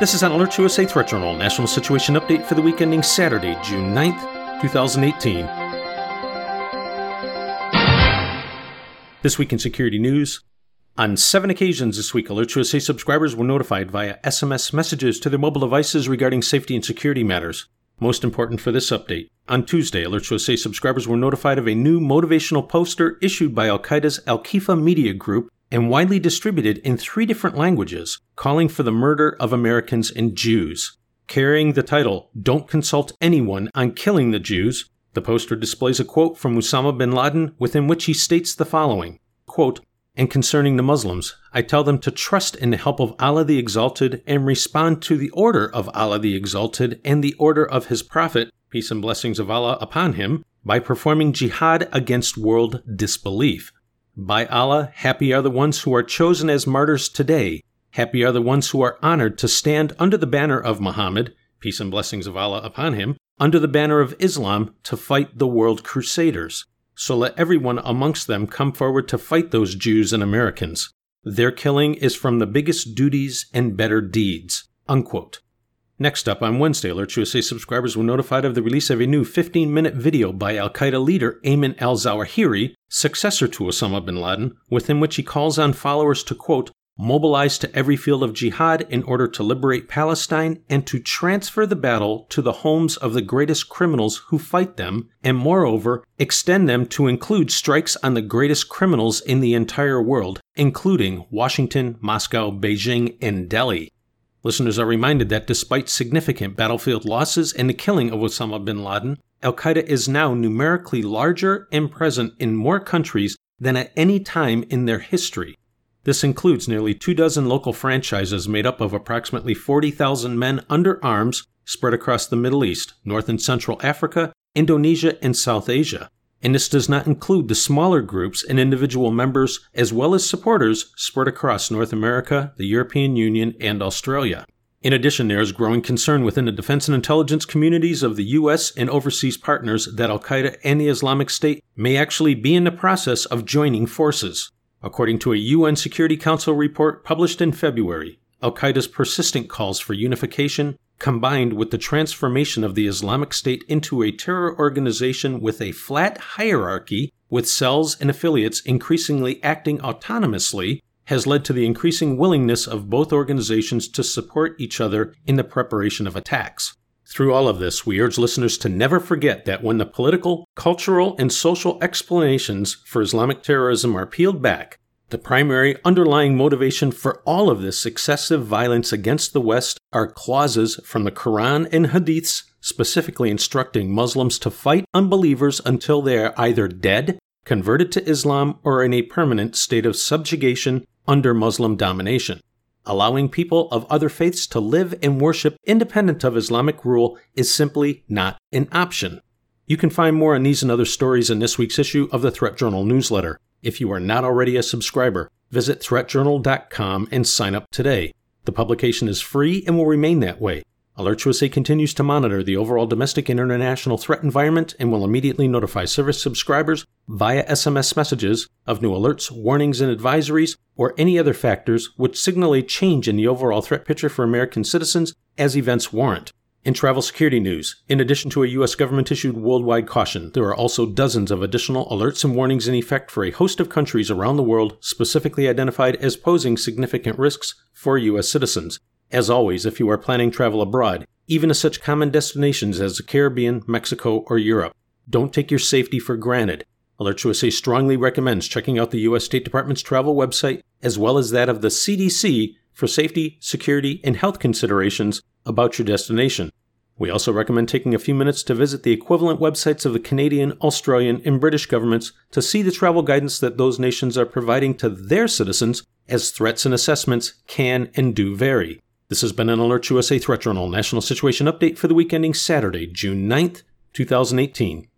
This is an Alert USA Threat Journal National Situation Update for the week ending Saturday, June 9th, 2018. This week in security news. On seven occasions this week, Alert USA subscribers were notified via SMS messages to their mobile devices regarding safety and security matters. Most important for this update. On Tuesday, Alert USA subscribers were notified of a new motivational poster issued by Al Qaeda's Al Khifa Media Group and widely distributed in three different languages, calling for the murder of Americans and Jews. Carrying the title, Don't Consult Anyone on Killing the Jews, the poster displays a quote from Osama bin Laden within which he states the following quote, And concerning the Muslims, I tell them to trust in the help of Allah the Exalted and respond to the order of Allah the Exalted and the order of His Prophet, peace and blessings of Allah upon him, by performing jihad against world disbelief. By Allah, happy are the ones who are chosen as martyrs today. Happy are the ones who are honored to stand under the banner of Muhammad, peace and blessings of Allah upon him, under the banner of Islam to fight the world crusaders. So let everyone amongst them come forward to fight those Jews and Americans. Their killing is from the biggest duties and better deeds. Unquote. Next up, on Wednesday, Alert USA subscribers were notified of the release of a new 15 minute video by Al Qaeda leader Ayman al Zawahiri, successor to Osama bin Laden, within which he calls on followers to, quote, mobilize to every field of jihad in order to liberate Palestine and to transfer the battle to the homes of the greatest criminals who fight them, and moreover, extend them to include strikes on the greatest criminals in the entire world, including Washington, Moscow, Beijing, and Delhi. Listeners are reminded that despite significant battlefield losses and the killing of Osama bin Laden, Al Qaeda is now numerically larger and present in more countries than at any time in their history. This includes nearly two dozen local franchises made up of approximately 40,000 men under arms spread across the Middle East, North and Central Africa, Indonesia, and South Asia and this does not include the smaller groups and individual members as well as supporters spread across North America, the European Union, and Australia. In addition, there is growing concern within the defense and intelligence communities of the U.S. and overseas partners that Al Qaeda and the Islamic State may actually be in the process of joining forces. According to a UN Security Council report published in February, Al Qaeda's persistent calls for unification combined with the transformation of the Islamic State into a terror organization with a flat hierarchy, with cells and affiliates increasingly acting autonomously, has led to the increasing willingness of both organizations to support each other in the preparation of attacks. Through all of this, we urge listeners to never forget that when the political, cultural, and social explanations for Islamic terrorism are peeled back, the primary underlying motivation for all of this excessive violence against the West are clauses from the Quran and Hadiths specifically instructing Muslims to fight unbelievers until they are either dead, converted to Islam, or in a permanent state of subjugation under Muslim domination. Allowing people of other faiths to live and worship independent of Islamic rule is simply not an option. You can find more on these and other stories in this week's issue of the Threat Journal newsletter. If you are not already a subscriber, visit threatjournal.com and sign up today. The publication is free and will remain that way. Alert USA continues to monitor the overall domestic and international threat environment and will immediately notify service subscribers via SMS messages of new alerts, warnings, and advisories, or any other factors which signal a change in the overall threat picture for American citizens as events warrant. In travel security news, in addition to a U.S. government issued worldwide caution, there are also dozens of additional alerts and warnings in effect for a host of countries around the world specifically identified as posing significant risks for U.S. citizens. As always, if you are planning travel abroad, even to such common destinations as the Caribbean, Mexico, or Europe, don't take your safety for granted. Alert USA strongly recommends checking out the U.S. State Department's travel website as well as that of the CDC for safety, security, and health considerations about your destination. We also recommend taking a few minutes to visit the equivalent websites of the Canadian, Australian, and British governments to see the travel guidance that those nations are providing to their citizens, as threats and assessments can and do vary. This has been an Alert USA Threat Journal National Situation Update for the week ending Saturday, June 9th, 2018.